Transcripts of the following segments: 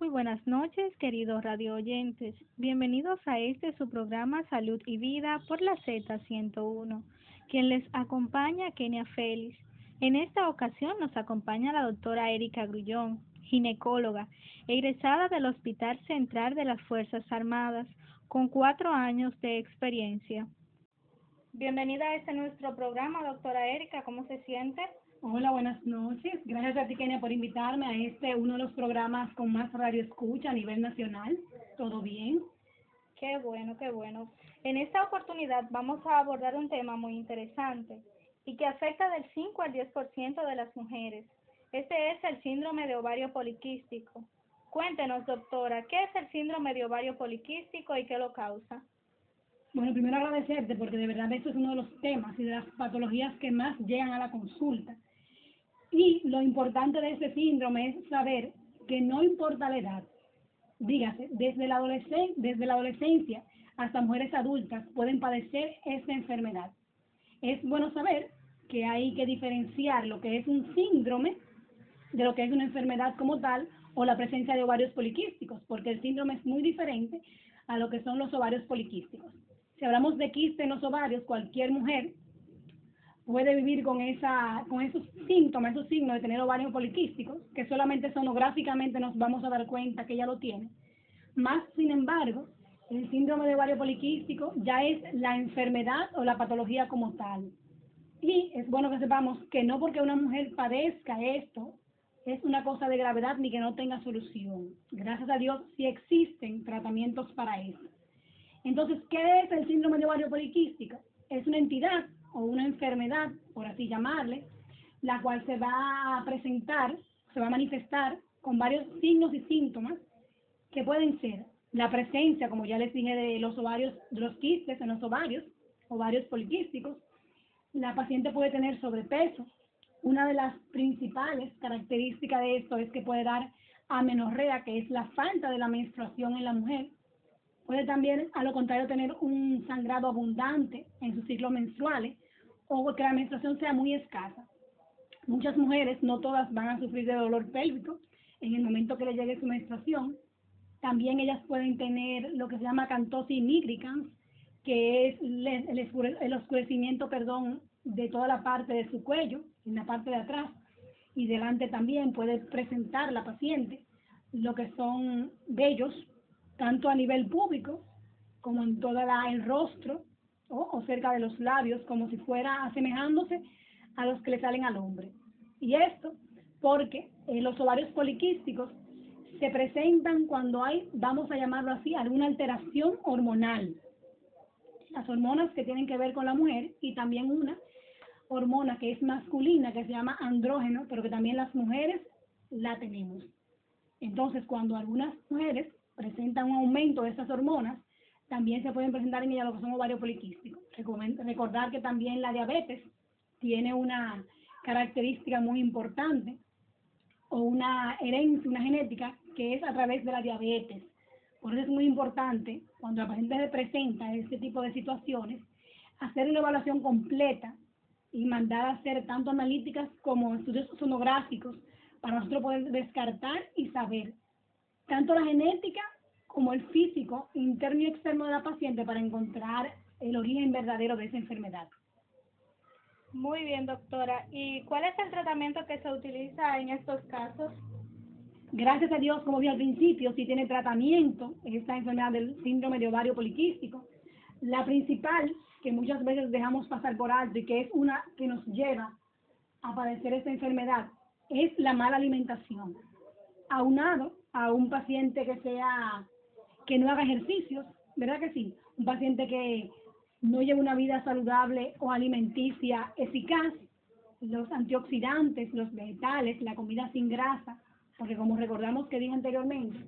Muy buenas noches, queridos radio oyentes. Bienvenidos a este su programa Salud y Vida por la Z101. Quien les acompaña, Kenia Félix. En esta ocasión nos acompaña la doctora Erika Grullón, ginecóloga, egresada del Hospital Central de las Fuerzas Armadas, con cuatro años de experiencia. Bienvenida a este nuestro programa, doctora Erika. ¿Cómo se siente? Hola, buenas noches. Gracias a ti, Kenia, por invitarme a este, uno de los programas con más radio escucha a nivel nacional. ¿Todo bien? Qué bueno, qué bueno. En esta oportunidad vamos a abordar un tema muy interesante y que afecta del 5 al 10% de las mujeres. Este es el síndrome de ovario poliquístico. Cuéntenos, doctora, ¿qué es el síndrome de ovario poliquístico y qué lo causa? Bueno, primero agradecerte porque de verdad esto es uno de los temas y de las patologías que más llegan a la consulta. Y lo importante de este síndrome es saber que no importa la edad, dígase, desde la, desde la adolescencia hasta mujeres adultas pueden padecer esta enfermedad. Es bueno saber que hay que diferenciar lo que es un síndrome de lo que es una enfermedad como tal o la presencia de ovarios poliquísticos, porque el síndrome es muy diferente a lo que son los ovarios poliquísticos. Si hablamos de quiste en los ovarios, cualquier mujer puede vivir con, esa, con esos síntomas, esos signos de tener ovarios poliquísticos, que solamente sonográficamente nos vamos a dar cuenta que ella lo tiene. Más, sin embargo, el síndrome de ovario poliquístico ya es la enfermedad o la patología como tal. Y es bueno que sepamos que no porque una mujer padezca esto es una cosa de gravedad ni que no tenga solución. Gracias a Dios sí existen tratamientos para eso. Entonces, ¿qué es el síndrome de ovario poliquístico? Es una entidad o una enfermedad, por así llamarle, la cual se va a presentar, se va a manifestar con varios signos y síntomas que pueden ser la presencia, como ya les dije, de los ovarios, de los quistes en los ovarios, ovarios poliquísticos. La paciente puede tener sobrepeso. Una de las principales características de esto es que puede dar amenorrea, que es la falta de la menstruación en la mujer. Puede también, a lo contrario, tener un sangrado abundante en sus ciclos menstruales o que la menstruación sea muy escasa. Muchas mujeres, no todas, van a sufrir de dolor pélvico en el momento que le llegue su menstruación. También ellas pueden tener lo que se llama cantosis nigricans, que es el oscurecimiento perdón, de toda la parte de su cuello, en la parte de atrás, y delante también puede presentar la paciente lo que son vellos, tanto a nivel público como en todo el rostro, o cerca de los labios, como si fuera asemejándose a los que le salen al hombre. Y esto porque eh, los ovarios poliquísticos se presentan cuando hay, vamos a llamarlo así, alguna alteración hormonal. Las hormonas que tienen que ver con la mujer y también una hormona que es masculina, que se llama andrógeno, pero que también las mujeres la tenemos. Entonces, cuando algunas mujeres presentan un aumento de esas hormonas, también se pueden presentar en ella lo que son ovarios poliquísticos. Recordar que también la diabetes tiene una característica muy importante o una herencia, una genética, que es a través de la diabetes. Por eso es muy importante, cuando la paciente se presenta este tipo de situaciones, hacer una evaluación completa y mandar a hacer tanto analíticas como estudios sonográficos para nosotros poder descartar y saber tanto la genética como el físico interno y externo de la paciente para encontrar el origen verdadero de esa enfermedad. Muy bien, doctora. ¿Y cuál es el tratamiento que se utiliza en estos casos? Gracias a Dios, como vi al principio, sí tiene tratamiento esta enfermedad del síndrome de ovario poliquístico. La principal, que muchas veces dejamos pasar por alto y que es una que nos lleva a padecer esta enfermedad, es la mala alimentación. Aunado a un paciente que sea que no haga ejercicios, ¿verdad que sí? Un paciente que no lleva una vida saludable o alimenticia eficaz, los antioxidantes, los vegetales, la comida sin grasa, porque como recordamos que dije anteriormente,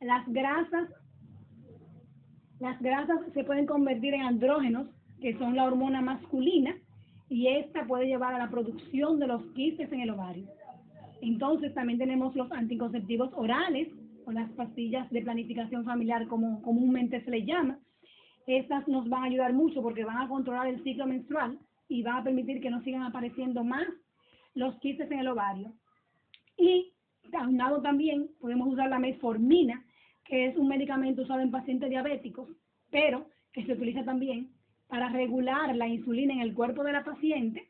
las grasas, las grasas se pueden convertir en andrógenos, que son la hormona masculina, y esta puede llevar a la producción de los quistes en el ovario. Entonces también tenemos los anticonceptivos orales, las pastillas de planificación familiar como comúnmente se les llama, estas nos van a ayudar mucho porque van a controlar el ciclo menstrual y van a permitir que no sigan apareciendo más los quistes en el ovario. Y aunado también podemos usar la metformina, que es un medicamento usado en pacientes diabéticos, pero que se utiliza también para regular la insulina en el cuerpo de la paciente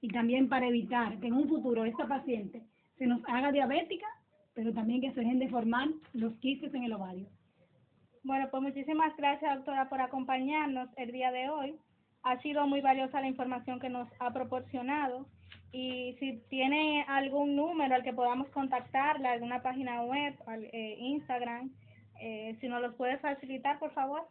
y también para evitar que en un futuro esta paciente se nos haga diabética, pero también que se dejen de formar los quistes en el ovario. Bueno, pues muchísimas gracias, doctora, por acompañarnos el día de hoy. Ha sido muy valiosa la información que nos ha proporcionado. Y si tiene algún número al que podamos contactarla, alguna página web, eh, Instagram, eh, si nos los puede facilitar, por favor.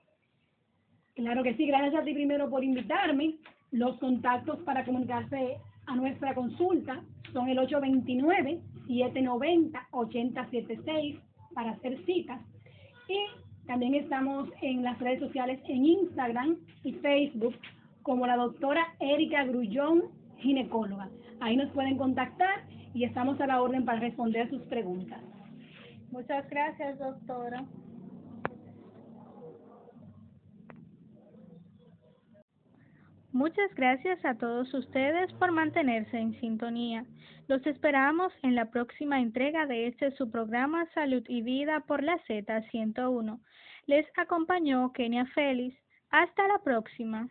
Claro que sí, gracias a ti primero por invitarme. Los contactos para comunicarse a nuestra consulta son el 829-790-8076 para hacer citas. Y también estamos en las redes sociales en Instagram y Facebook como la doctora Erika Grullón, ginecóloga. Ahí nos pueden contactar y estamos a la orden para responder sus preguntas. Muchas gracias, doctora. Muchas gracias a todos ustedes por mantenerse en sintonía. Los esperamos en la próxima entrega de este su programa Salud y Vida por la Z101. Les acompañó Kenia Félix. Hasta la próxima.